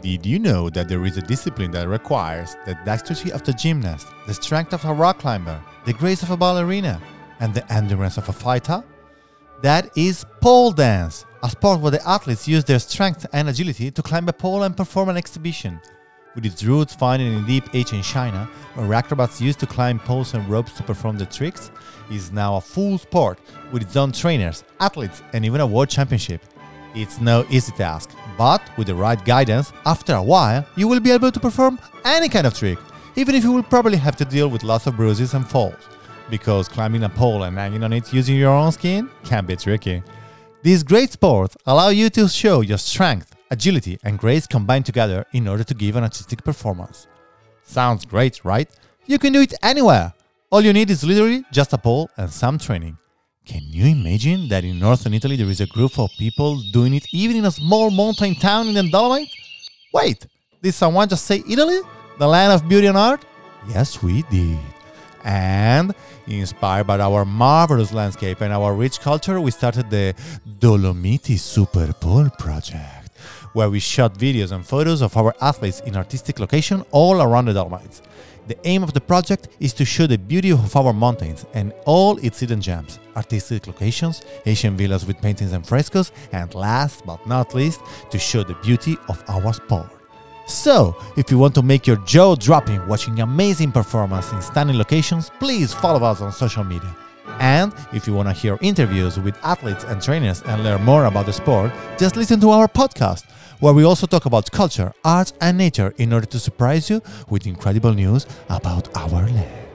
Did you know that there is a discipline that requires the dexterity of the gymnast, the strength of a rock climber, the grace of a ballerina, and the endurance of a fighter? That is pole dance, a sport where the athletes use their strength and agility to climb a pole and perform an exhibition. With its roots found in deep ancient China, where acrobats used to climb poles and ropes to perform the tricks, is now a full sport with its own trainers, athletes, and even a world championship. It's no easy task, but with the right guidance, after a while, you will be able to perform any kind of trick, even if you will probably have to deal with lots of bruises and falls because climbing a pole and hanging on it using your own skin can be tricky. These great sports allow you to show your strength, agility, and grace combined together in order to give an artistic performance. Sounds great, right? You can do it anywhere. All you need is literally just a pole and some training. Can you imagine that in northern Italy there is a group of people doing it even in a small mountain town in the Dolomites? Wait, did someone just say Italy? The land of beauty and art? Yes, we did. And inspired by our marvelous landscape and our rich culture, we started the Dolomiti Super Pole Project, where we shot videos and photos of our athletes in artistic locations all around the Dolomites. The aim of the project is to show the beauty of our mountains and all its hidden gems, artistic locations, ancient villas with paintings and frescoes, and last but not least, to show the beauty of our sport. So, if you want to make your jaw dropping watching amazing performance in stunning locations, please follow us on social media. And if you want to hear interviews with athletes and trainers and learn more about the sport, just listen to our podcast, where we also talk about culture, arts, and nature in order to surprise you with incredible news about our land.